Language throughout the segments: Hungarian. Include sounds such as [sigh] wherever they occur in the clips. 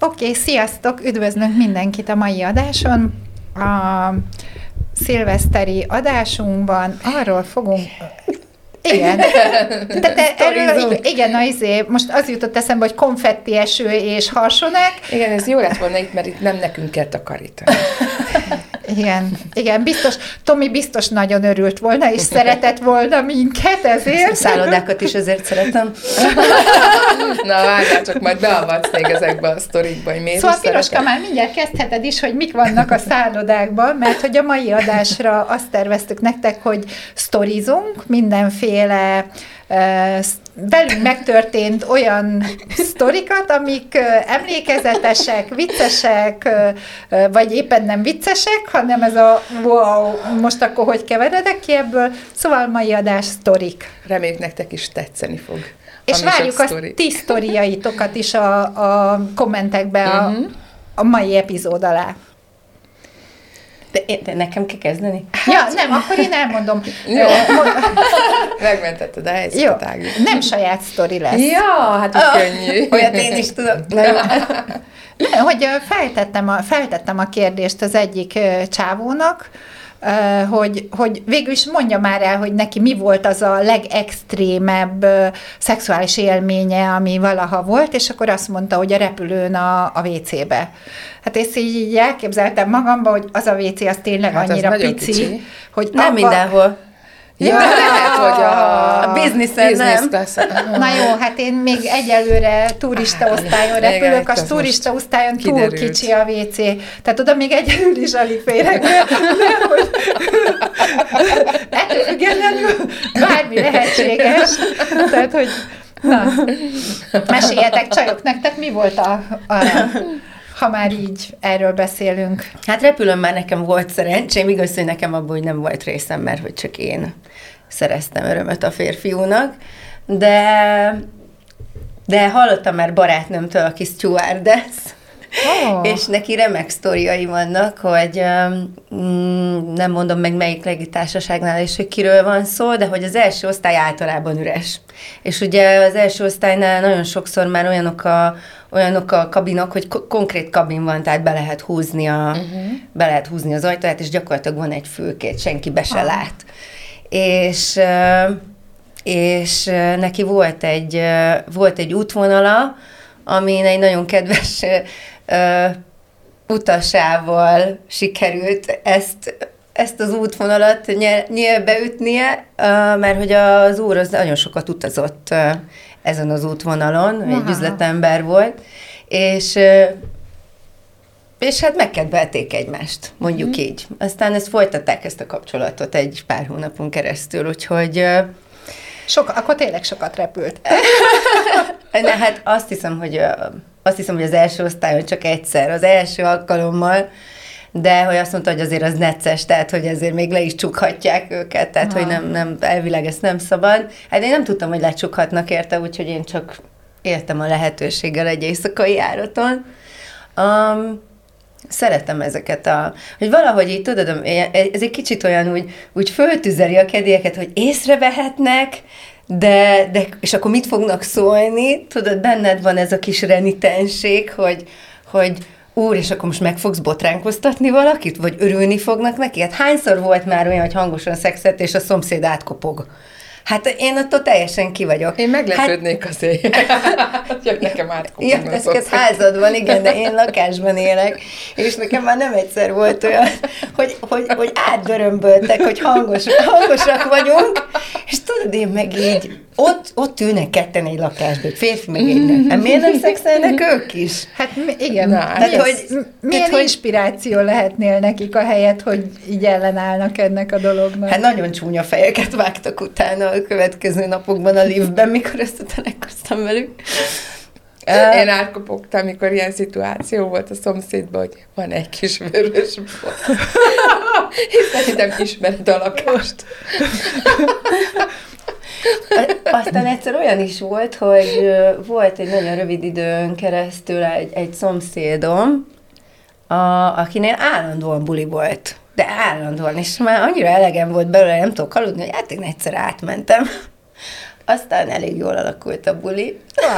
Oké, okay, sziasztok! Üdvözlünk mindenkit a mai adáson. A szilveszteri adásunkban arról fogunk igen. [laughs] De te erről, igen, na izé, most az jutott eszembe, hogy konfetti eső és harsonek. Igen, ez jó lett volna itt, mert itt nem nekünk kell takarítani. [laughs] Igen, igen, biztos, Tomi biztos nagyon örült volna, és szeretett volna minket ezért. Szállodákat is ezért szeretem. [laughs] Na, várjál, csak majd beavatsz még ezekbe a sztorikba, hogy miért Szóval Piroska, már mindjárt kezdheted is, hogy mik vannak a szállodákban, mert hogy a mai adásra azt terveztük nektek, hogy sztorizunk mindenféle velünk megtörtént olyan sztorikat, amik emlékezetesek, viccesek, vagy éppen nem viccesek, hanem ez a wow, most akkor hogy keveredek ki ebből, szóval mai adás sztorik. Reméljük nektek is tetszeni fog. És várjuk a [laughs] ti sztoriaitokat is a, a kommentekbe a, uh-huh. a mai epizód alá. De, de nekem kell kezdeni? Ja, nem, akkor én elmondom. Jó. [laughs] Megmentetted a helyzetet, Ági. Nem saját sztori lesz. Ja, hát oh, könnyű. [laughs] Olyat én is tudok. hogy feltettem a, feltettem a kérdést az egyik csávónak, hogy, hogy végül is mondja már el, hogy neki mi volt az a legextrémebb szexuális élménye, ami valaha volt, és akkor azt mondta, hogy a repülőn a, a WC-be. Hát ezt így, így elképzeltem magamba, hogy az a WC az tényleg hát annyira az pici, kicsi. hogy nem abba, mindenhol. Ja, lehet, hogy a, a bizniszen nem. Class. Na jó, hát én még egyelőre turista osztályon repülök, a turista osztályon túl kicsi a WC. Tehát oda még egyelőre is alig férek. Ettől függetlenül bármi lehetséges. Tehát, hogy na, meséljetek csajok, nektek mi volt a, a ha már így erről beszélünk. Hát repülőn már nekem volt szerencsém, igaz, hogy nekem abból hogy nem volt részem, mert hogy csak én szereztem örömöt a férfiúnak, de, de hallottam már barátnőmtől, aki stewardess, Oh. És neki remek sztoriai vannak, hogy um, nem mondom meg melyik legitársaságnál és hogy kiről van szó, de hogy az első osztály általában üres. És ugye az első osztálynál nagyon sokszor már olyanok a, olyanok a kabinok, hogy ko- konkrét kabin van, tehát be lehet húzni, a, uh-huh. be lehet húzni az ajtóját, és gyakorlatilag van egy fülkét, senki be se ah. lát. És, és neki volt egy, volt egy útvonala, amin egy nagyon kedves utasával sikerült ezt ezt az útvonalat nyílbe ütnie, mert hogy az úr az nagyon sokat utazott ezen az útvonalon, Aha. egy üzletember volt, és és hát megkedvelték egymást, mondjuk mm. így. Aztán ezt folytatták ezt a kapcsolatot egy pár hónapon keresztül, úgyhogy... Sok, akkor tényleg sokat repült. [laughs] Na, hát azt hiszem, hogy azt hiszem, hogy az első osztályon csak egyszer, az első alkalommal, de hogy azt mondta, hogy azért az necces, tehát hogy azért még le is csukhatják őket, tehát ha. hogy nem, nem, elvileg ezt nem szabad. Hát én nem tudtam, hogy lecsukhatnak érte, úgyhogy én csak éltem a lehetőséggel egy éjszakai járaton. Um, szeretem ezeket a, hogy valahogy így tudod, ez egy kicsit olyan úgy, úgy föltüzeli a kedélyeket, hogy észrevehetnek, de, de, és akkor mit fognak szólni? Tudod, benned van ez a kis renitenség, hogy, hogy úr, és akkor most meg fogsz botránkoztatni valakit, vagy örülni fognak neki? Hát hányszor volt már olyan, hogy hangosan szexet, és a szomszéd átkopog? Hát én attól teljesen ki vagyok. Én meglepődnék hát... azért, [laughs] hogy nekem Ja, ez, ez házadban, igen, de én lakásban élek, és nekem már nem egyszer volt olyan, hogy, hogy, hogy átdörömböltek, hogy hangos, hangosak vagyunk, és tudod, én meg így ott, ott ülnek ketten egy lakásban, egy férfi meg egy nő. Hát miért nem szexelnek ők is? Hát igen. Na, hát, hogy, milyen hogy, inspiráció lehetnél nekik a helyet, hogy így ellenállnak ennek a dolognak? Hát nagyon csúnya fejeket vágtak utána a következő napokban a liftben, mikor ezt a találkoztam velük. Én átkopogtam, amikor ilyen szituáció volt a szomszédban, hogy van egy kis vörös bot. És [laughs] szerintem ismered a lakást. [laughs] Aztán egyszer olyan is volt, hogy volt egy nagyon rövid időn keresztül egy, egy szomszédom, a, akinél állandóan buli volt. De állandóan, és már annyira elegem volt belőle, nem tudok aludni, hogy hát én egyszer átmentem. Aztán elég jól alakult a buli. [laughs]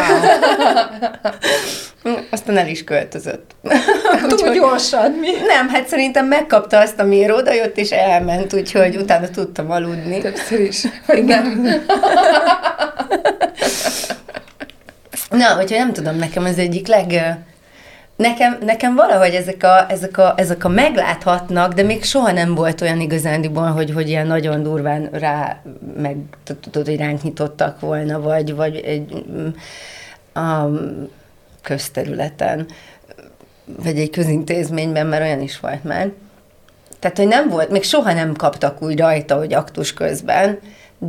Aztán el is költözött. Túl gyorsan, mi? Nem, hát szerintem megkapta azt, amiért odajött, és elment, úgyhogy utána tudtam aludni. Többször is. Nem. [laughs] Na, úgyhogy nem tudom, nekem ez egyik leg... Nekem, nekem valahogy ezek a, ezek, a, ezek a megláthatnak, de még soha nem volt olyan igazándiból, hogy, hogy ilyen nagyon durván rá, meg tudod, hogy ránk nyitottak volna, vagy, vagy egy mm, a közterületen, vagy egy közintézményben, mert olyan is volt már. Tehát, hogy nem volt, még soha nem kaptak úgy rajta, hogy aktus közben,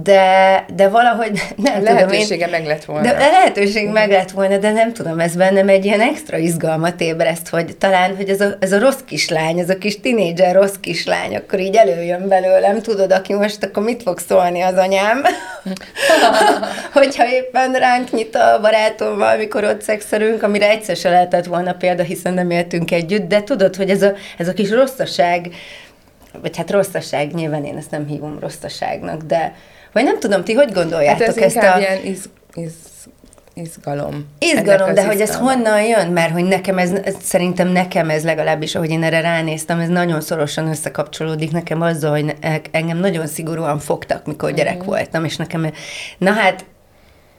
de, de valahogy [laughs] nem tudom, én, Lehetősége meg lett volna. de a lehetőség meg lett volna, de nem tudom, ez bennem egy ilyen extra izgalmat ébreszt, hogy talán, hogy ez a, ez a rossz kislány, ez a kis tinédzser rossz kislány, akkor így előjön belőlem, tudod, aki most akkor mit fog szólni az anyám, [laughs] hogyha éppen ránk nyit a barátommal, amikor ott szexelünk, amire egyszer se lehetett volna példa, hiszen nem éltünk együtt, de tudod, hogy ez a, ez a kis rosszaság, vagy hát rosszaság, nyilván én ezt nem hívom rosszaságnak, de vagy nem tudom, ti hogy Hát gondoljátok ez ezt a... ilyen iz, iz, izgalom. Izgalom, Ennek de hogy ez honnan jön? Mert hogy nekem ez, ez, szerintem nekem ez legalábbis, ahogy én erre ránéztem, ez nagyon szorosan összekapcsolódik nekem azzal, hogy ne- engem nagyon szigorúan fogtak, mikor gyerek Mhm. voltam, és nekem, na hát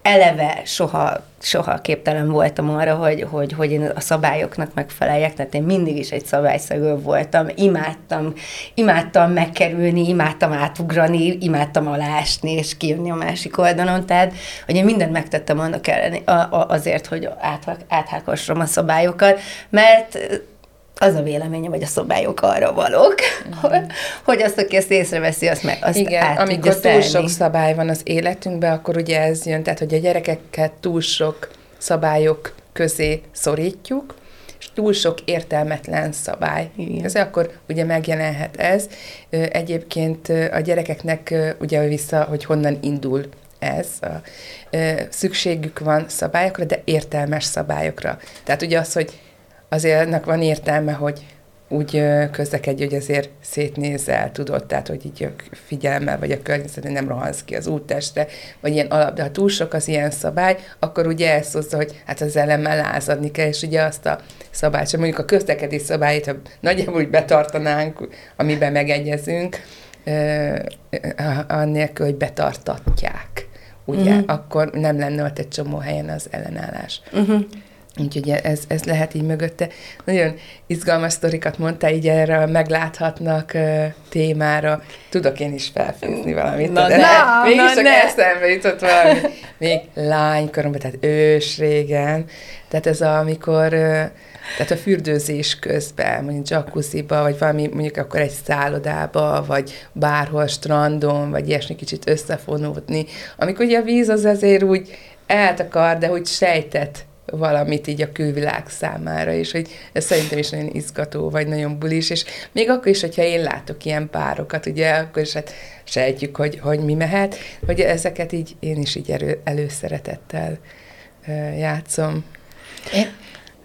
eleve soha, soha képtelen voltam arra, hogy, hogy, hogy én a szabályoknak megfeleljek, tehát én mindig is egy szabályszegő voltam, imádtam, imádtam megkerülni, imádtam átugrani, imádtam alásni, és kijönni a másik oldalon, tehát, hogy én mindent megtettem annak ellen, azért, hogy át, áthágassam a szabályokat, mert az a véleményem, hogy a szabályok arra valók, hogy, hogy azt, aki ezt észreveszi, azt, meg, azt Igen, át amikor túl sok szabály van az életünkben, akkor ugye ez jön, tehát hogy a gyerekeket túl sok szabályok közé szorítjuk, és túl sok értelmetlen szabály. Igen. Ez akkor ugye megjelenhet ez. Egyébként a gyerekeknek ugye vissza, hogy honnan indul ez. A, szükségük van szabályokra, de értelmes szabályokra. Tehát ugye az, hogy azért ennek van értelme, hogy úgy közlekedj, hogy azért szétnézel, tudod, tehát, hogy így figyelemmel vagy a környezetben nem rohansz ki az úttestre, vagy ilyen alap, de ha túl sok az ilyen szabály, akkor ugye ezt hozza, hogy hát az elemmel lázadni kell, és ugye azt a szabályt, sem mondjuk a közlekedés szabályt, ha nagyjából úgy betartanánk, amiben megegyezünk, annélkül, hogy betartatják, ugye, uh-huh. akkor nem lenne ott egy csomó helyen az ellenállás. Uh-huh. Úgyhogy ez, ez lehet így mögötte. Nagyon izgalmas sztorikat mondtál így erre a megláthatnak uh, témára. Tudok én is felfűzni valamit, Na de ne, ne, mégis na csak ne. eszembe jutott valami. Még lánykoromban, tehát ős régen. Tehát ez a, amikor uh, tehát a fürdőzés közben, mondjuk jacuzziba, vagy valami, mondjuk akkor egy szállodába, vagy bárhol strandon, vagy ilyesmi kicsit összefonódni. Amikor ugye a víz az azért úgy eltakar, de úgy sejtett valamit így a külvilág számára, és hogy ez szerintem is nagyon izgató, vagy nagyon bulis, és még akkor is, hogyha én látok ilyen párokat, ugye, akkor is hát sejtjük, hogy, hogy mi mehet, hogy ezeket így én is így elő, előszeretettel ö, játszom. Én,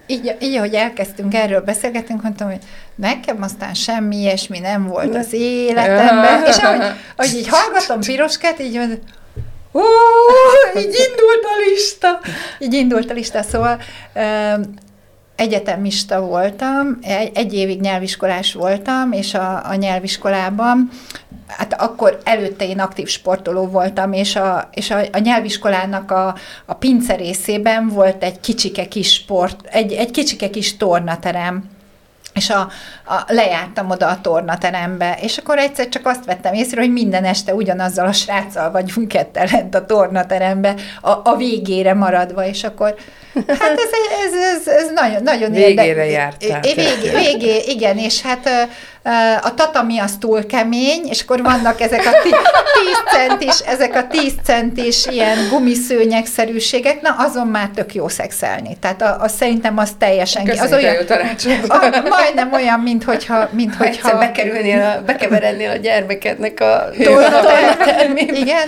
így, így, ahogy elkezdtünk erről beszélgetni, mondtam, hogy nekem aztán semmi ilyesmi nem volt az életemben, és ahogy, ahogy így hallgatom Piroskát, így mondom, Ó, így indult a lista. Így indult a lista, szóval egyetemista voltam, egy, egy évig nyelviskolás voltam, és a, a nyelviskolában, hát akkor előtte én aktív sportoló voltam, és a, és a, a nyelviskolának a, a pince részében volt egy kicsike kis sport, egy, egy kicsike kis tornaterem, és a, a, lejártam oda a tornaterembe, és akkor egyszer csak azt vettem észre, hogy minden este ugyanazzal a sráccal vagyunk ketten lent a tornaterembe, a, a végére maradva, és akkor hát ez, ez, ez, ez nagyon, nagyon Végére érde- jártál. É, Végé, igen, és hát a tatami az túl kemény, és akkor vannak ezek a 10 centis, ezek a 10 centis ilyen gumiszőnyegszerűségek, na azon már tök jó szexelni. Tehát a, a szerintem az teljesen... Köszönjük az olyan, a majdnem olyan, mint hogyha... Mint Ha hogyha bekerülnél, a, bekeverednél a gyermekednek a Tornatermi. Igen,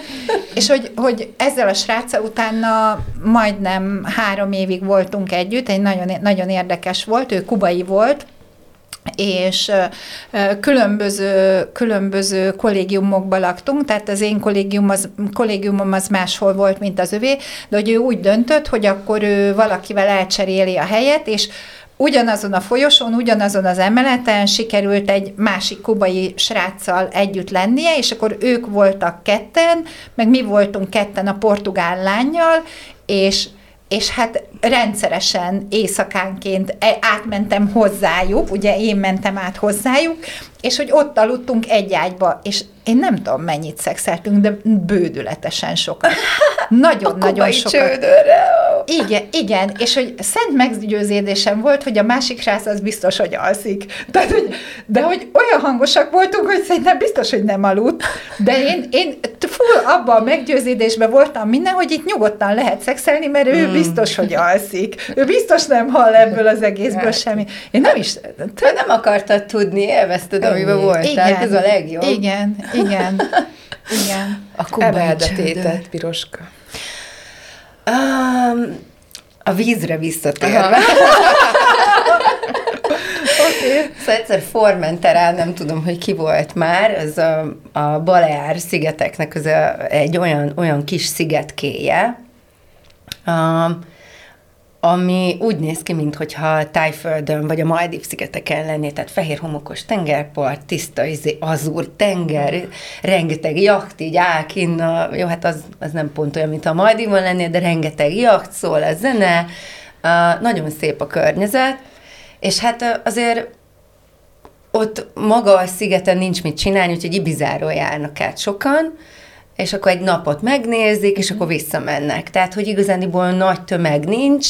és hogy, hogy ezzel a sráccal utána majdnem három évig voltunk együtt, egy nagyon, nagyon érdekes volt, ő kubai volt, és különböző, különböző kollégiumokba laktunk, tehát az én kollégium az, kollégiumom az máshol volt, mint az övé, de hogy ő úgy döntött, hogy akkor ő valakivel elcseréli a helyet, és ugyanazon a folyosón, ugyanazon az emeleten sikerült egy másik kubai sráccal együtt lennie, és akkor ők voltak ketten, meg mi voltunk ketten a portugál lányjal, és és hát rendszeresen éjszakánként e- átmentem hozzájuk, ugye én mentem át hozzájuk, és hogy ott aludtunk egy ágyba, és én nem tudom mennyit szexeltünk, de bődületesen sokat. Nagyon-nagyon sokat. csődörre. Igen, igen, és hogy szent meggyőződésem volt, hogy a másik srác az biztos, hogy alszik. Tehát, hogy, de hogy olyan hangosak voltunk, hogy szerintem biztos, hogy nem aludt. De én, én full abban a meggyőződésben voltam minden, hogy itt nyugodtan lehet szexelni, mert ő Hmm. biztos, hogy alszik. Ő biztos nem hall ebből az egészből semmi. Én nem is... Te nem akartad tudni, élvezted, amiben voltál. Ez a legjobb. Igen, igen, igen. A kubai tétet, piroska. Um, a vízre visszatérve. [laughs] Szóval egyszer Formenterán, nem tudom, hogy ki volt már, az a, a Baleár szigeteknek az a, egy olyan, olyan kis szigetkéje, um, ami úgy néz ki, mintha Tájföldön vagy a Maldív szigeteken lenné, tehát fehér homokos tengerpart, tiszta izé, azúr tenger, rengeteg jacht így áll kinn, jó, hát az, az nem pont olyan, mint a Maldívon lennél, de rengeteg jacht szól a zene, uh, nagyon szép a környezet, és hát azért ott maga a szigeten nincs mit csinálni, úgyhogy Ibizáról járnak át sokan, és akkor egy napot megnézik, és akkor visszamennek. Tehát, hogy igazániból nagy tömeg nincs,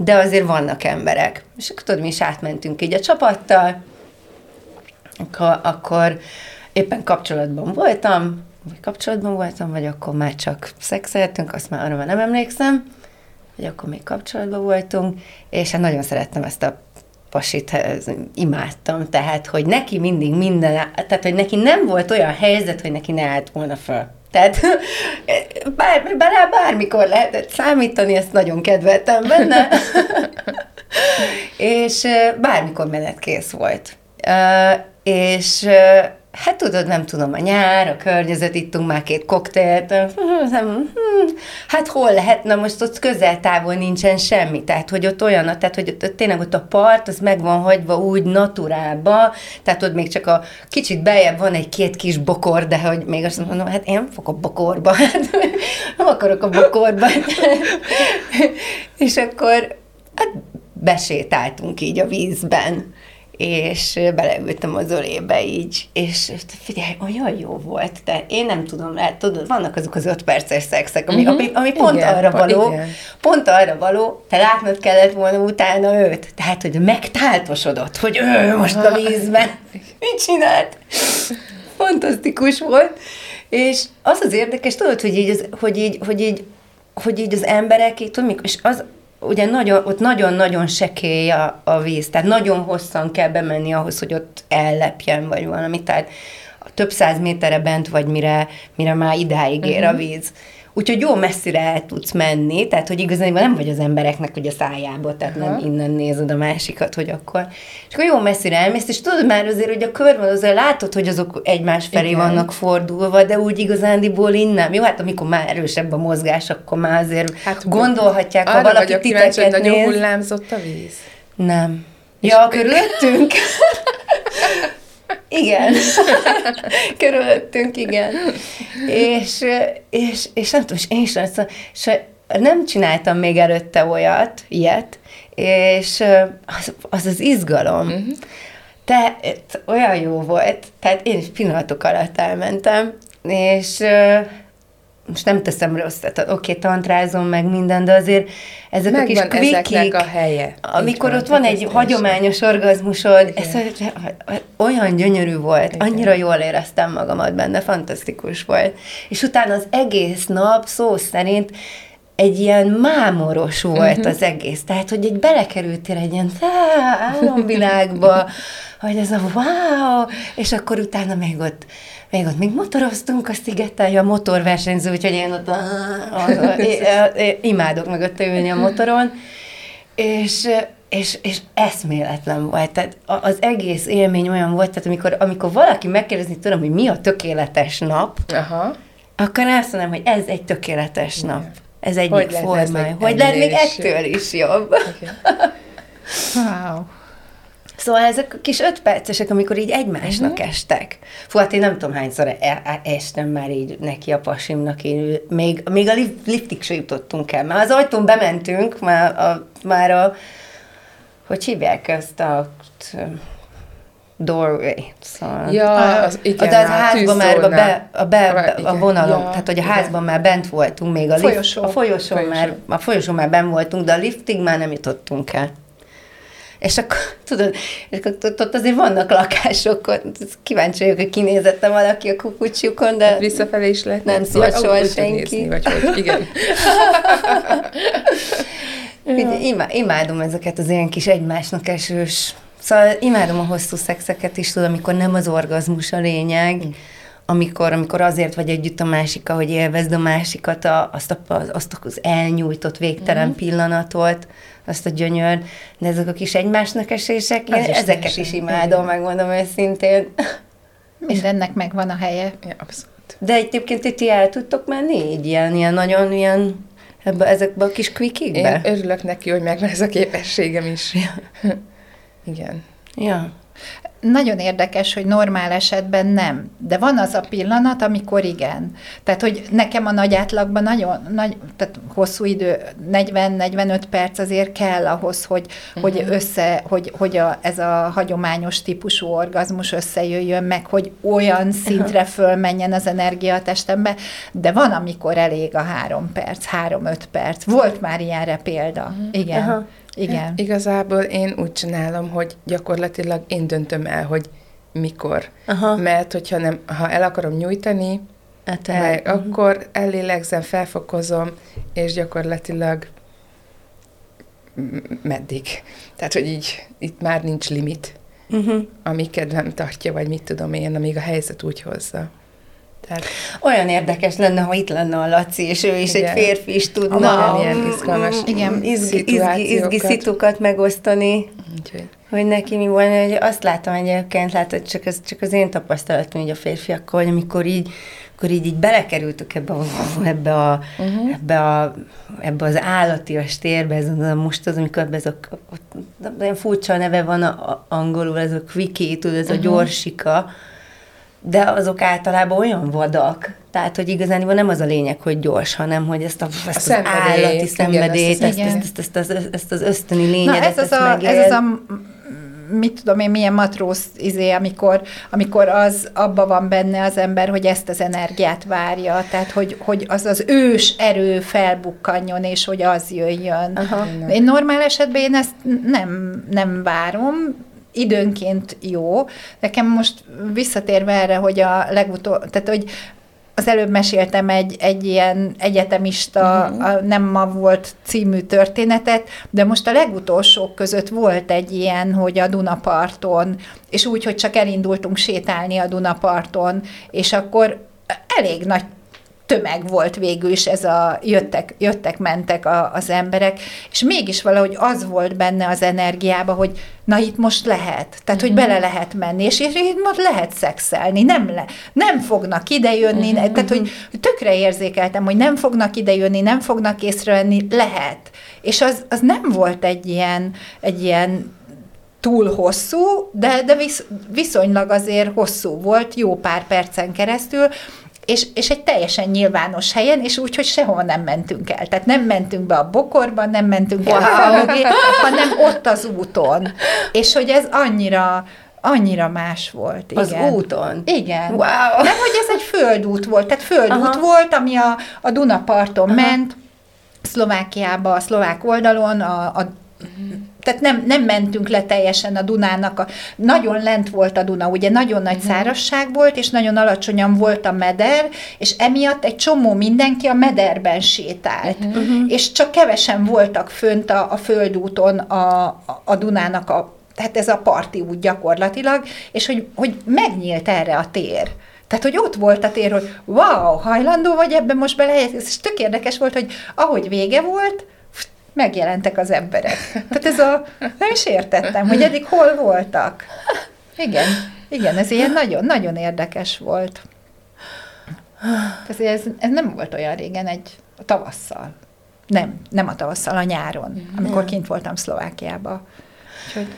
de azért vannak emberek. És akkor tudod, mi is átmentünk így a csapattal, akkor, akkor éppen kapcsolatban voltam, vagy kapcsolatban voltam, vagy akkor már csak szexeltünk, azt már arra már nem emlékszem, hogy akkor még kapcsolatban voltunk, és hát nagyon szerettem ezt a pasit, ez, imádtam, tehát, hogy neki mindig minden, tehát, hogy neki nem volt olyan helyzet, hogy neki ne állt volna föl. Tehát bár, bár, bármikor lehetett számítani, ezt nagyon kedveltem benne, [laughs] és bármikor menetkész volt. És hát tudod, nem tudom, a nyár, a környezet, ittunk már két koktélt, hát hol lehet, na most ott közel-távol nincsen semmi, tehát hogy ott olyan, tehát hogy ott, ott tényleg ott a part, az meg van hagyva úgy naturálba, tehát ott még csak a kicsit beljebb van egy két kis bokor, de hogy még azt mondom, hát én nem a bokorba, [laughs] hát nem akarok a bokorba. [laughs] És akkor hát besétáltunk így a vízben, és beleültem az ölébe így, és figyelj, olyan jó volt, de én nem tudom, lehet, tudod, vannak azok az öt perces szexek, ami, Mhm. ami, ami pont Igen, arra való, igen. pont arra való, te látnod kellett volna utána őt, tehát, hogy megtáltosodott, hogy ő most a vízben, mit csinált? Fantasztikus volt, és az az érdekes, tudod, hogy így, az, hogy így, hogy így, hogy így az emberek, így, és az, ugye nagyon, ott nagyon-nagyon sekély a, a víz, tehát nagyon hosszan kell bemenni ahhoz, hogy ott ellepjen, vagy valami, tehát több száz méterre bent vagy, mire, mire már idáig ér a víz. Úgyhogy jó messzire el tudsz menni, tehát hogy igazán nem vagy az embereknek hogy a szájába, tehát Aha. nem innen nézed a másikat, hogy akkor. És akkor jó messzire elmész, és tudod már azért, hogy a körben azért látod, hogy azok egymás felé Igen. vannak fordulva, de úgy igazándiból innen. Jó, hát amikor már erősebb a mozgás, akkor már azért hát, gondolhatják, ha valaki vagyok kíváncsi, hogy titeket nagyon néz. hullámzott a víz. Nem. Ja, körülöttünk? [laughs] igen. [laughs] körülöttünk, igen. És, és, és nem tudom, és én sem, szóval- és nem csináltam még előtte olyat, ilyet, és az az, az izgalom. Uh-huh. Te, olyan jó volt, tehát én is pillanatok alatt elmentem, és most nem teszem rossz, tehát oké, okay, tantrázom meg minden, de azért ezek Megvan a kis kvikik, a helye. Amikor ott van egy hagyományos orgazmusod, ez olyan gyönyörű volt, Igen. annyira jól éreztem magamat benne, fantasztikus volt. És utána az egész nap szó szerint egy ilyen mámoros volt uh-huh. az egész. Tehát, hogy egy belekerültél egy ilyen álomvilágba, [laughs] hogy ez a wow, és akkor utána még ott még ott még motoroztunk a szigeten, a motorversenyző, úgyhogy én ott [laughs] imádok meg ott ülni a motoron, és, és, és eszméletlen volt. Tehát az egész élmény olyan volt, tehát amikor, amikor valaki megkérdezni tudom, hogy mi a tökéletes nap, Aha. akkor azt mondom, hogy ez egy tökéletes nap. Ez egyik hogy formája. Hogy lehet még ettől is jobb. Okay. [laughs] wow. Szóval ezek a kis öt percesek, amikor így egymásnak uh-huh. estek. Fú, hát én nem tudom hányszor e- e- estem már így neki a pasimnak, én még, még a liftig se jutottunk el. Már az ajtón bementünk, már a, már a hogy hívják ezt a doorway. Szóval, ja, az, igen, az a házban már a, be, a, be, a, a vonalon, ja, tehát hogy a igen. házban már bent voltunk, még a, lift, folyosó. a folyosón, folyosó. már, a folyosón már bent voltunk, de a liftig már nem jutottunk el. És akkor, tudod, és akkor ott azért vannak lakások, kíváncsi vagyok, hogy kinézettem valaki a kukucsjukon, de... Hát visszafelé is lehet. Nem szólt soha senki. Nézni, vagy hogy, igen. [laughs] ja. imádom ezeket az ilyen kis egymásnak esős Szóval imádom a hosszú szexeket is, tudom, amikor nem az orgazmus a lényeg, mm. amikor, amikor azért vagy együtt a másikkal, hogy élvezd a másikat, a, azt, a, azt az elnyújtott végtelen mm. pillanatot, azt a gyönyör, de ezek a kis egymásnak esések, én is ezeket is imádom, megmondom őszintén. Mindennek megvan a helye. Ja, abszolút. De egyébként ti el tudtok menni így ilyen, ilyen nagyon ilyen ebbe, ezekbe a kis quickiekbe? Én örülök neki, hogy megvan ez a képességem is. Ja. [laughs] Igen. Ja. Nagyon érdekes, hogy normál esetben nem, de van az a pillanat, amikor igen. Tehát, hogy nekem a nagy átlagban nagyon, nagy, tehát hosszú idő, 40-45 perc azért kell ahhoz, hogy, uh-huh. hogy össze, hogy, hogy a, ez a hagyományos típusú orgazmus összejöjjön meg, hogy olyan szintre [laughs] fölmenjen az energia a testembe, de van, amikor elég a három perc, három-öt perc. Volt már ilyenre példa. Uh-huh. Igen. Uh-huh. Igen. Igazából én úgy csinálom, hogy gyakorlatilag én döntöm el, hogy mikor. Aha. Mert hogyha nem, ha el akarom nyújtani, hát el, meg, uh-huh. akkor ellélegzem, felfokozom, és gyakorlatilag meddig. Tehát, hogy így itt már nincs limit, uh-huh. ami kedvem tartja, vagy mit tudom én, amíg a helyzet úgy hozza. Tehát olyan érdekes lenne, ha itt lenne a Laci, és ő is igen. egy férfi is tudna a, ilyen izgalmas igen, izgi, izgi, izgi szitukat megosztani. Úgyhogy. Hogy neki mi volna, hogy azt látom egyébként, látod, csak az, csak az én tapasztalatom így a férfiakkal, hogy amikor így, akkor így, így belekerültük ebbe a, ebbe, a, uh-huh. ebbe, a, ebbe az állatias térbe, ez a, most az, amikor ez a, olyan furcsa neve van a, a, angolul, ez a quickie, tudod, ez uh-huh. a gyorsika, de azok általában olyan vadak, tehát, hogy igazán nem az a lényeg, hogy gyors, hanem hogy ezt, a, ezt a az állati szenvedélyt, ezt, ezt, ezt, ezt, ezt, ezt az ösztöni lényedet, Na, ez az, a, ez az a mit tudom én, milyen matróz izé, amikor, amikor az abba van benne az ember, hogy ezt az energiát várja, tehát hogy, hogy az az ős erő felbukkanjon, és hogy az jöjjön. Aha. Én normál esetben én ezt nem, nem várom, időnként jó. Nekem most visszatérve erre, hogy a legutóbb, tehát hogy az előbb meséltem egy, egy ilyen egyetemista, uh-huh. a Nem ma volt című történetet, de most a legutolsók között volt egy ilyen, hogy a Dunaparton, és úgy, hogy csak elindultunk sétálni a Dunaparton, és akkor elég nagy tömeg volt végül is, ez a jöttek, jöttek mentek a, az emberek, és mégis valahogy az volt benne az energiába, hogy na itt most lehet, tehát hogy mhm. bele lehet menni, és, itt most lehet szexelni, nem, le, nem fognak idejönni, uh-huh, tehát hogy tökre érzékeltem, hogy nem fognak idejönni, nem fognak észrevenni, lehet. És az, az nem volt egy ilyen, egy ilyen túl hosszú, de, de visz, viszonylag azért hosszú volt, jó pár percen keresztül, és, és egy teljesen nyilvános helyen, és úgy, hogy sehol nem mentünk el. Tehát nem mentünk be a bokorba, nem mentünk el a mögé, hanem ott az úton. És hogy ez annyira Annyira más volt, Az igen. úton? Igen. Wow. Nem, hogy ez egy földút volt, tehát földút Aha. volt, ami a, a Dunaparton ment, Szlovákiába, a szlovák oldalon, a, a tehát nem, nem mentünk le teljesen a Dunának, a, nagyon lent volt a Duna, ugye nagyon nagy szárazság volt, és nagyon alacsonyan volt a meder, és emiatt egy csomó mindenki a mederben sétált, és csak kevesen voltak fönt a, a földúton a, a, a Dunának a tehát ez a parti út gyakorlatilag, és hogy, hogy megnyílt erre a tér. Tehát, hogy ott volt a tér, hogy wow, hajlandó vagy ebben most belehelyezkedni. És tök érdekes volt, hogy ahogy vége volt, megjelentek az emberek. Tehát ez a, nem is értettem, hogy eddig hol voltak. Igen, igen, ez ilyen nagyon, nagyon érdekes volt. Tehát ez, ez nem volt olyan régen, egy a tavasszal. Nem, nem a tavasszal, a nyáron, amikor kint voltam Szlovákiába. Úgyhogy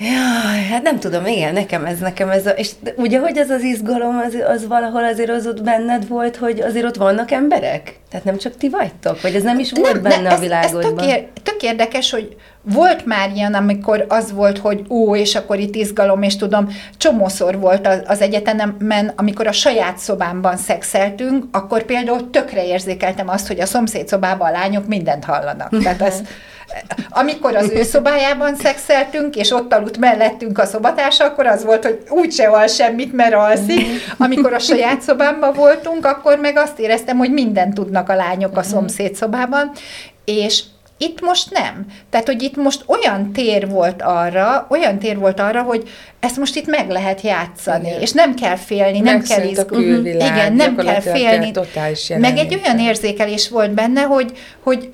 Jaj, hát nem tudom, igen, nekem ez, nekem ez, a, és ugye, hogy ez az izgalom, az, az valahol azért az ott benned volt, hogy azért ott vannak emberek? Tehát nem csak ti vagytok? Vagy ez nem is volt benne a ez, világodban? Ez tök, ér, tök érdekes, hogy volt már ilyen, amikor az volt, hogy ó, és akkor itt izgalom, és tudom, csomószor volt az, az egyetemen, amikor a saját szobámban szexeltünk, akkor például tökre érzékeltem azt, hogy a szomszéd szobában a lányok mindent hallanak. Tehát ez, amikor az ő szobájában szexeltünk, és ott aludt mellettünk a szobatársa, akkor az volt, hogy úgyse hall semmit, mert alszik. Amikor a saját szobámban voltunk, akkor meg azt éreztem, hogy mindent tudnak a lányok a szomszéd szobában, és itt most nem. Tehát, hogy itt most olyan tér volt arra, olyan tér volt arra, hogy ezt most itt meg lehet játszani, Igen. és nem kell félni, nem kell Megszűnt a izgulni. külvilág, Igen, nem kell félni. Meg egy olyan érzékelés volt benne, hogy, hogy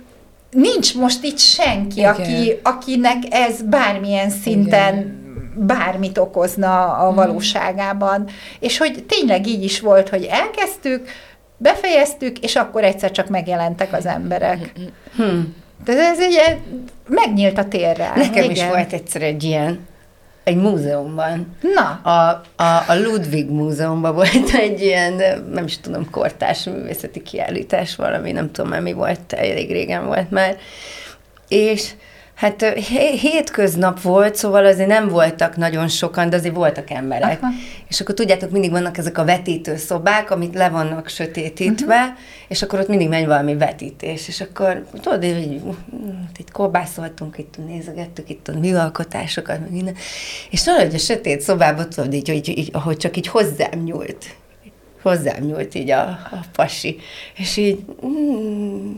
nincs most itt senki, Igen. aki, akinek ez bármilyen szinten bármit okozna a valóságában. És hogy tényleg így is volt, hogy elkezdtük, befejeztük, és akkor egyszer csak megjelentek az emberek. Hm. De ez egy, megnyílt a tér rá. Nekem Igen. is volt egyszer egy ilyen, egy múzeumban. Na, A, a, a Ludwig Múzeumban volt egy ilyen, nem is tudom, kortárs művészeti kiállítás valami, nem tudom már mi volt, elég régen volt már. És hát hé- hétköznap volt, szóval azért nem voltak nagyon sokan, de azért voltak emberek. Aha. És akkor tudjátok, mindig vannak ezek a vetítőszobák, amik le vannak sötétítve, uh-huh. és akkor ott mindig megy valami vetítés, és akkor tudod, így, itt korbászoltunk, itt nézegettük itt a műalkotásokat, meg minden, és tudod, hogy a sötét szobában, tudod, így, így, így, ahogy csak így hozzám nyúlt, hozzám nyúlt így a, a pasi, és így, mm,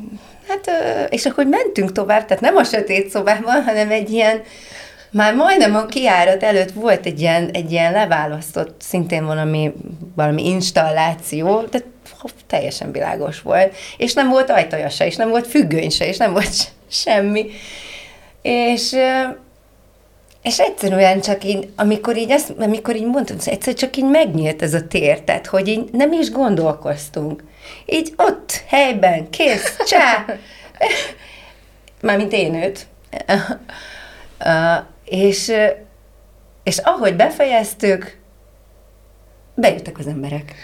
hát, és akkor mentünk tovább, tehát nem a sötét szobában, hanem egy ilyen, már majdnem a kiárat előtt volt egy ilyen, egy ilyen leválasztott, szintén valami, valami installáció, tehát teljesen világos volt, és nem volt ajtaja se, és nem volt függöny se, és nem volt se- semmi. És, és egyszerűen csak így, amikor így, ezt, amikor így mondtam, egyszer csak így megnyílt ez a tér, tehát hogy így nem is gondolkoztunk. Így ott, helyben, kész, csá! [laughs] Mármint én őt. [laughs] És, és ahogy befejeztük, bejöttek az emberek.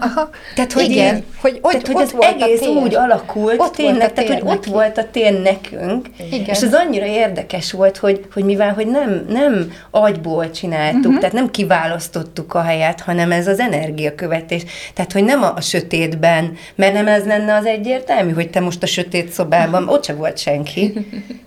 aha, Tehát, hogy igen, így, hogy ott, tehát, hogy ott az volt a egész tér. úgy alakult, Ott tényleg, volt a tehát, hogy ott neki. volt a tér nekünk, Igen. és ez annyira érdekes volt, hogy, hogy mivel, hogy nem, nem agyból csináltuk, uh-huh. tehát nem kiválasztottuk a helyet, hanem ez az energiakövetés. Tehát, hogy nem a, a sötétben, mert nem ez lenne az egyértelmű, hogy te most a sötét szobában, ott se volt senki.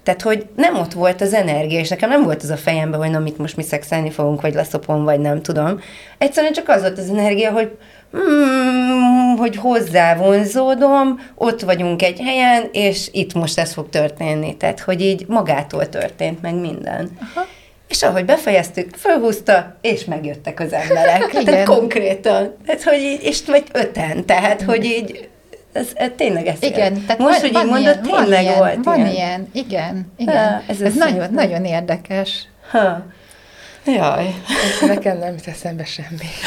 Tehát, hogy nem ott volt az energia, és nekem nem volt az a fejemben, hogy na, mit most mi szexelni fogunk, vagy leszopom, vagy nem tudom. Egyszerűen csak az volt az energia, hogy mm, hogy hozzá vonzódom, ott vagyunk egy helyen, és itt most ez fog történni. Tehát, hogy így magától történt meg minden. Aha. És ahogy befejeztük, fölhúzta, és megjöttek az emberek. [laughs] Igen. Tehát konkrétan. Tehát, hogy így, és vagy öten, tehát, hogy így ez, ez tényleg ez Igen, jön. tehát Most, van, hogy van így mondod, ilyen, van tényleg ilyen, volt van ilyen. ilyen. igen, igen. Há, ez ez ez nagyon, nagyon érdekes. Ha. Jaj. Nekem nem jut eszembe semmi. [laughs]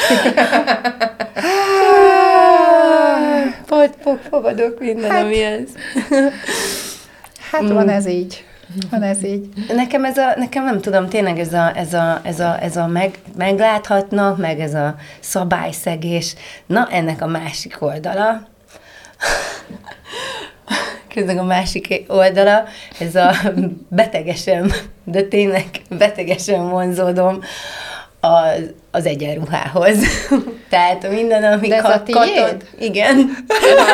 Fog, fogadok minden, hát, ami ez. Hát mm. van ez így. Van ez így. Nekem ez a, nekem nem tudom, tényleg ez a, ez a, ez a, ez a meg, megláthatnak, meg ez a szabályszegés, na ennek a másik oldala, közben a másik oldala, ez a betegesen, de tényleg betegesen vonzódom az, az egyenruhához. [laughs] Tehát minden, ami De ez a katon, igen.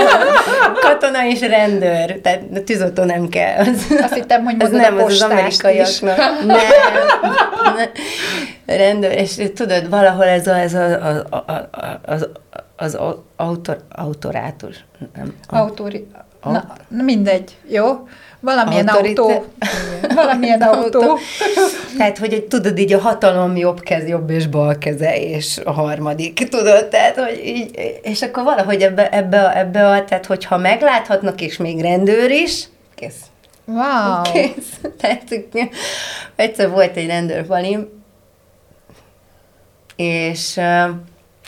[laughs] katona és rendőr. Tehát a tűzoltó nem kell. Az, Azt hittem, hogy az nem, a az az amerikaiaknak. Nem. nem. Rendőr, és tudod, valahol ez a, ez a, a, a, a, az, az autor, autorátus. Nem, Autori... Na, na, mindegy, jó? Valamilyen Autorite- autó. Valamilyen autó. Tehát, hogy hogy tudod, így a hatalom jobb kez, jobb és bal keze, és a harmadik, tudod, tehát, hogy így, és akkor valahogy ebbe, ebbe, a, ebbe a, tehát, hogyha megláthatnak, és még rendőr is, kész. Wow. Kész. [laughs] Tehát, egyszer volt egy rendőrpalim, és uh,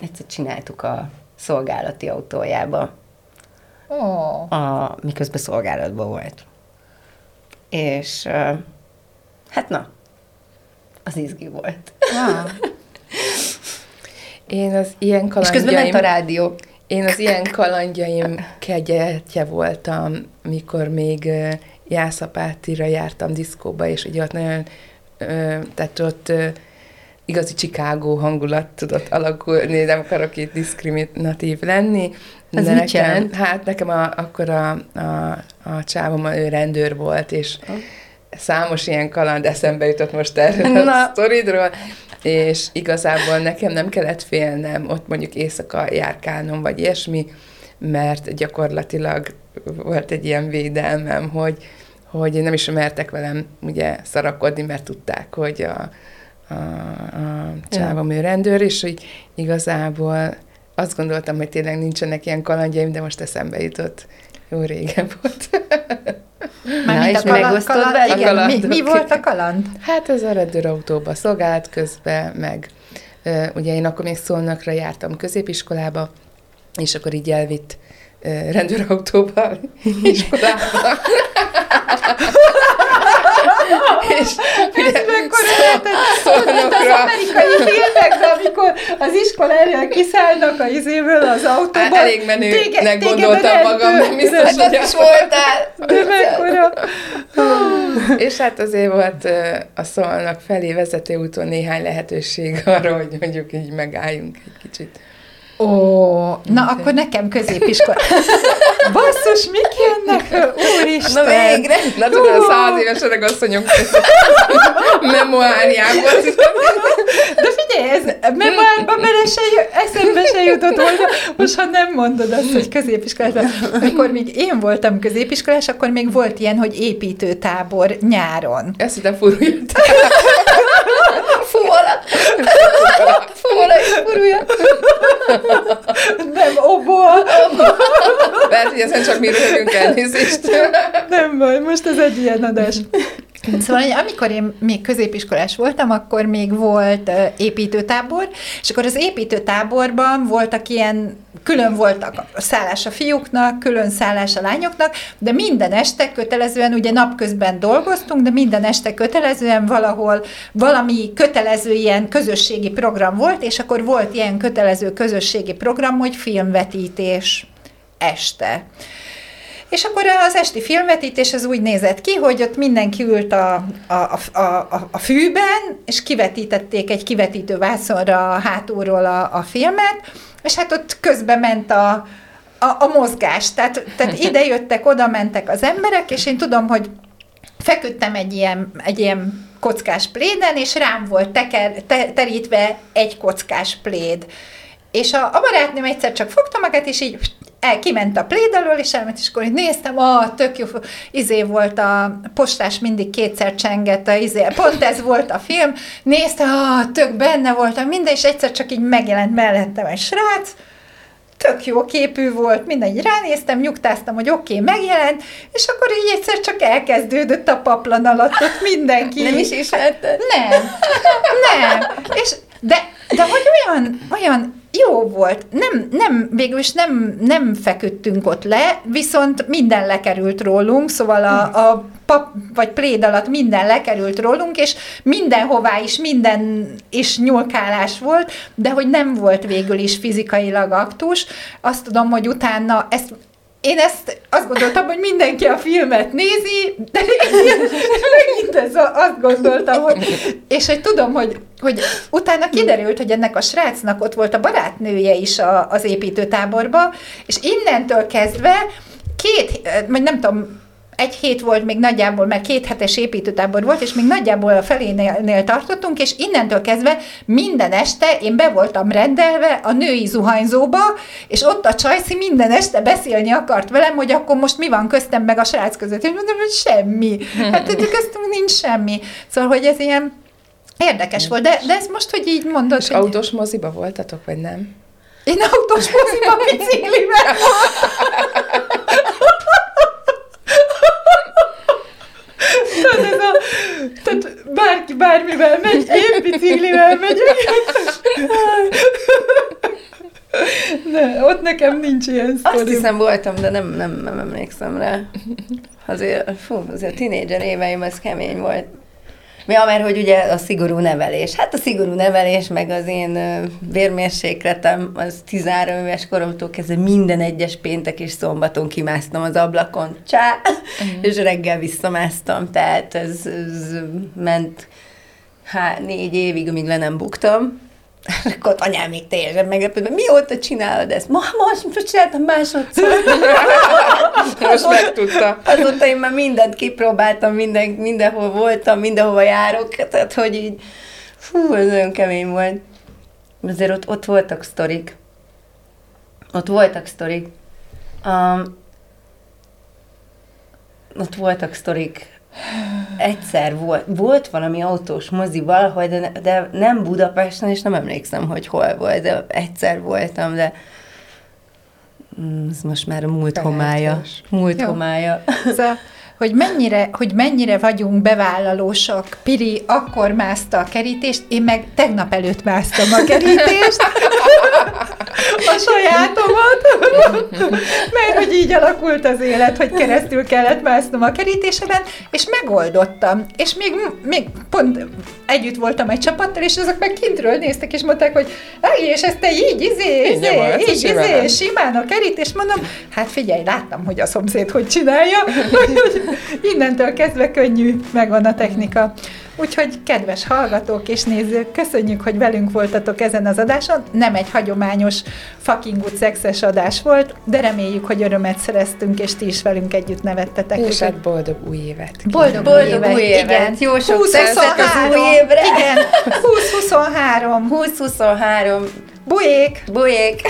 egyszer csináltuk a szolgálati autójába, Ó, a, miközben szolgálatban volt. És hát na, az izgi volt. wow. Én az ilyen És közben ment kalandjaim... a rádió. Én az ilyen kalandjaim kegyetje voltam, mikor még Jászapátira jártam diszkóba, és ugye ott nagyon, tehát ott igazi Chicago hangulat tudott alakulni, nem akarok itt diszkriminatív lenni. Ez de mit nekem, jelent? Hát nekem a, akkor a, a, a csávom, ő rendőr volt, és számos ilyen kaland eszembe jutott most erről a Na. sztoridról, és igazából nekem nem kellett félnem ott mondjuk éjszaka járkálnom, vagy ilyesmi, mert gyakorlatilag volt egy ilyen védelmem, hogy, hogy nem is mertek velem ugye szarakodni, mert tudták, hogy a, a, a csávom ő rendőr, és hogy igazából azt gondoltam, hogy tényleg nincsenek ilyen kalandjaim, de most eszembe jutott. Jó régen volt. Mármint és megosztod velük? Igen, A mi, mi volt a kaland? Hát ez a rendőrautóba szolgálat közben, meg ugye én akkor még Szolnakra jártam középiskolába, és akkor így elvitt rendőrautóba [laughs] iskolába. [laughs] és ugye Mekkora lehetett? Az amerikai filmekben, amikor az iskola elől kiszállnak a izéből az autóba. Hát elég menőnek gondoltam magam, nem biztos, hogy is voltál. De mekkora. És hát azért volt a Szolnak felé vezető úton néhány lehetőség arra, hogy mondjuk így megálljunk egy kicsit. Ó, na akkor nekem középiskola. [laughs] Basszus, mik jönnek? Úristen! Na végre! Na tudod, a száz éves öreg asszonyok memoárjából. De figyelj, ez memoárban bele se, eszembe se jutott volna, most ha nem mondod azt, hogy középiskolás. Amikor még én voltam középiskolás, akkor még volt ilyen, hogy építőtábor nyáron. Ezt hittem furult. [laughs] Fuvola! Fuvola és furulja. Nem, obol! Lehet, hogy ezen csak mi röhögünk elnézést. Nem baj, most ez egy ilyen adás. Szóval, hogy amikor én még középiskolás voltam, akkor még volt építőtábor, és akkor az építőtáborban voltak ilyen, külön voltak a szállás a fiúknak, külön szállás a lányoknak, de minden este kötelezően, ugye napközben dolgoztunk, de minden este kötelezően valahol valami kötelező ilyen közösségi program volt, és akkor volt ilyen kötelező közösségi program, hogy filmvetítés este. És akkor az esti filmvetítés az úgy nézett ki, hogy ott mindenki ült a, a, a, a, a fűben, és kivetítették egy kivetítő vászonra hátulról a, a filmet, és hát ott közben ment a, a, a mozgás. Tehát, tehát ide jöttek, oda mentek az emberek, és én tudom, hogy feküdtem egy ilyen, egy ilyen kockás pléden, és rám volt teker, te, terítve egy kockás pléd. És a, a barátnőm egyszer csak fogta magát, és így el, kiment a pléd alól, és elment, és akkor így néztem, ah, tök jó, izé volt a postás, mindig kétszer csengett, a, izé, pont ez volt a film, nézte, ah, tök benne voltam, minden, és egyszer csak így megjelent mellettem egy srác, tök jó képű volt, mindegy, ránéztem, nyugtáztam, hogy oké, okay, megjelent, és akkor így egyszer csak elkezdődött a paplan alatt, ott mindenki. Nem is ismerted? Nem, nem. És, de, de hogy olyan, olyan jó volt. Nem, nem, végül is nem, nem feküdtünk ott le, viszont minden lekerült rólunk, szóval a, a pap vagy pléd alatt minden lekerült rólunk, és mindenhová is minden is nyulkálás volt, de hogy nem volt végül is fizikailag aktus. Azt tudom, hogy utána ezt én ezt azt gondoltam, hogy mindenki a filmet nézi, de én [laughs] ez a, azt gondoltam, hogy, [laughs] és hogy tudom, hogy, hogy utána kiderült, hogy ennek a srácnak ott volt a barátnője is a, az építőtáborba, és innentől kezdve két, vagy nem tudom, egy hét volt még nagyjából, mert két hetes építőtábor volt, és még nagyjából a felénél tartottunk, és innentől kezdve minden este én be voltam rendelve a női zuhanyzóba, és ott a Csajci minden este beszélni akart velem, hogy akkor most mi van köztem meg a srác között. És mondom, hogy semmi. Hát köztünk nincs semmi. Szóval, hogy ez ilyen érdekes volt, de, de ez most, hogy így mondod. És hogy... autós moziba voltatok, vagy nem? Én autós moziba biciklivel [laughs] tehát ez a, tehát bárki bármivel megy, én biciklivel megyek. De ott nekem nincs ilyen sztori. Azt hiszem voltam, de nem, nem, nem emlékszem rá. Azért, fú, azért a tinédzser éveim, ez kemény volt. Ja, mert hogy ugye a szigorú nevelés. Hát a szigorú nevelés, meg az én vérmérsékletem, az 13 éves koromtól kezdve minden egyes péntek és szombaton kimásztam az ablakon. Csá! Uh-huh. És reggel visszamásztam, tehát ez, ez ment há, négy évig, amíg le nem buktam. [laughs] Akkor anyám még teljesen meglepődve, mióta csinálod ezt? Ma, most, most csináltam másodszor. [laughs] most megtudta. Azóta én már mindent kipróbáltam, minden, mindenhol voltam, mindenhova járok, tehát hogy így, fú, ez nagyon kemény volt. Azért ott, ott voltak sztorik. Ott voltak sztorik. Um, ott voltak sztorik Egyszer volt, volt valami autós mozi valahol, de, de nem Budapesten, és nem emlékszem, hogy hol volt, de egyszer voltam, de ez most már a múlt homája. Múlt Jó. homája. [laughs] Szóval hogy mennyire, hogy mennyire vagyunk bevállalósak. Piri akkor mászta a kerítést, én meg tegnap előtt másztam a kerítést, [laughs] a sajátomat, mert hogy így alakult az élet, hogy keresztül kellett másznom a kerítéseben, és megoldottam. És még, még pont együtt voltam egy csapattal, és azok meg kintről néztek, és mondták, hogy és ezt te így, izé, izé, így, izé, simán a kerítés, mondom, hát figyelj, láttam, hogy a szomszéd hogy csinálja, hogy innentől kezdve könnyű, megvan a technika. Úgyhogy kedves hallgatók és nézők, köszönjük, hogy velünk voltatok ezen az adáson. Nem egy hagyományos fucking good szexes adás volt, de reméljük, hogy örömet szereztünk, és ti is velünk együtt nevettetek. És egy boldog új évet. Boldog, boldog új évet, új évet. igen. Jó sok 20, 23, az új évre. Igen, [laughs] 20-23. 20-23. Bujék! Bujék!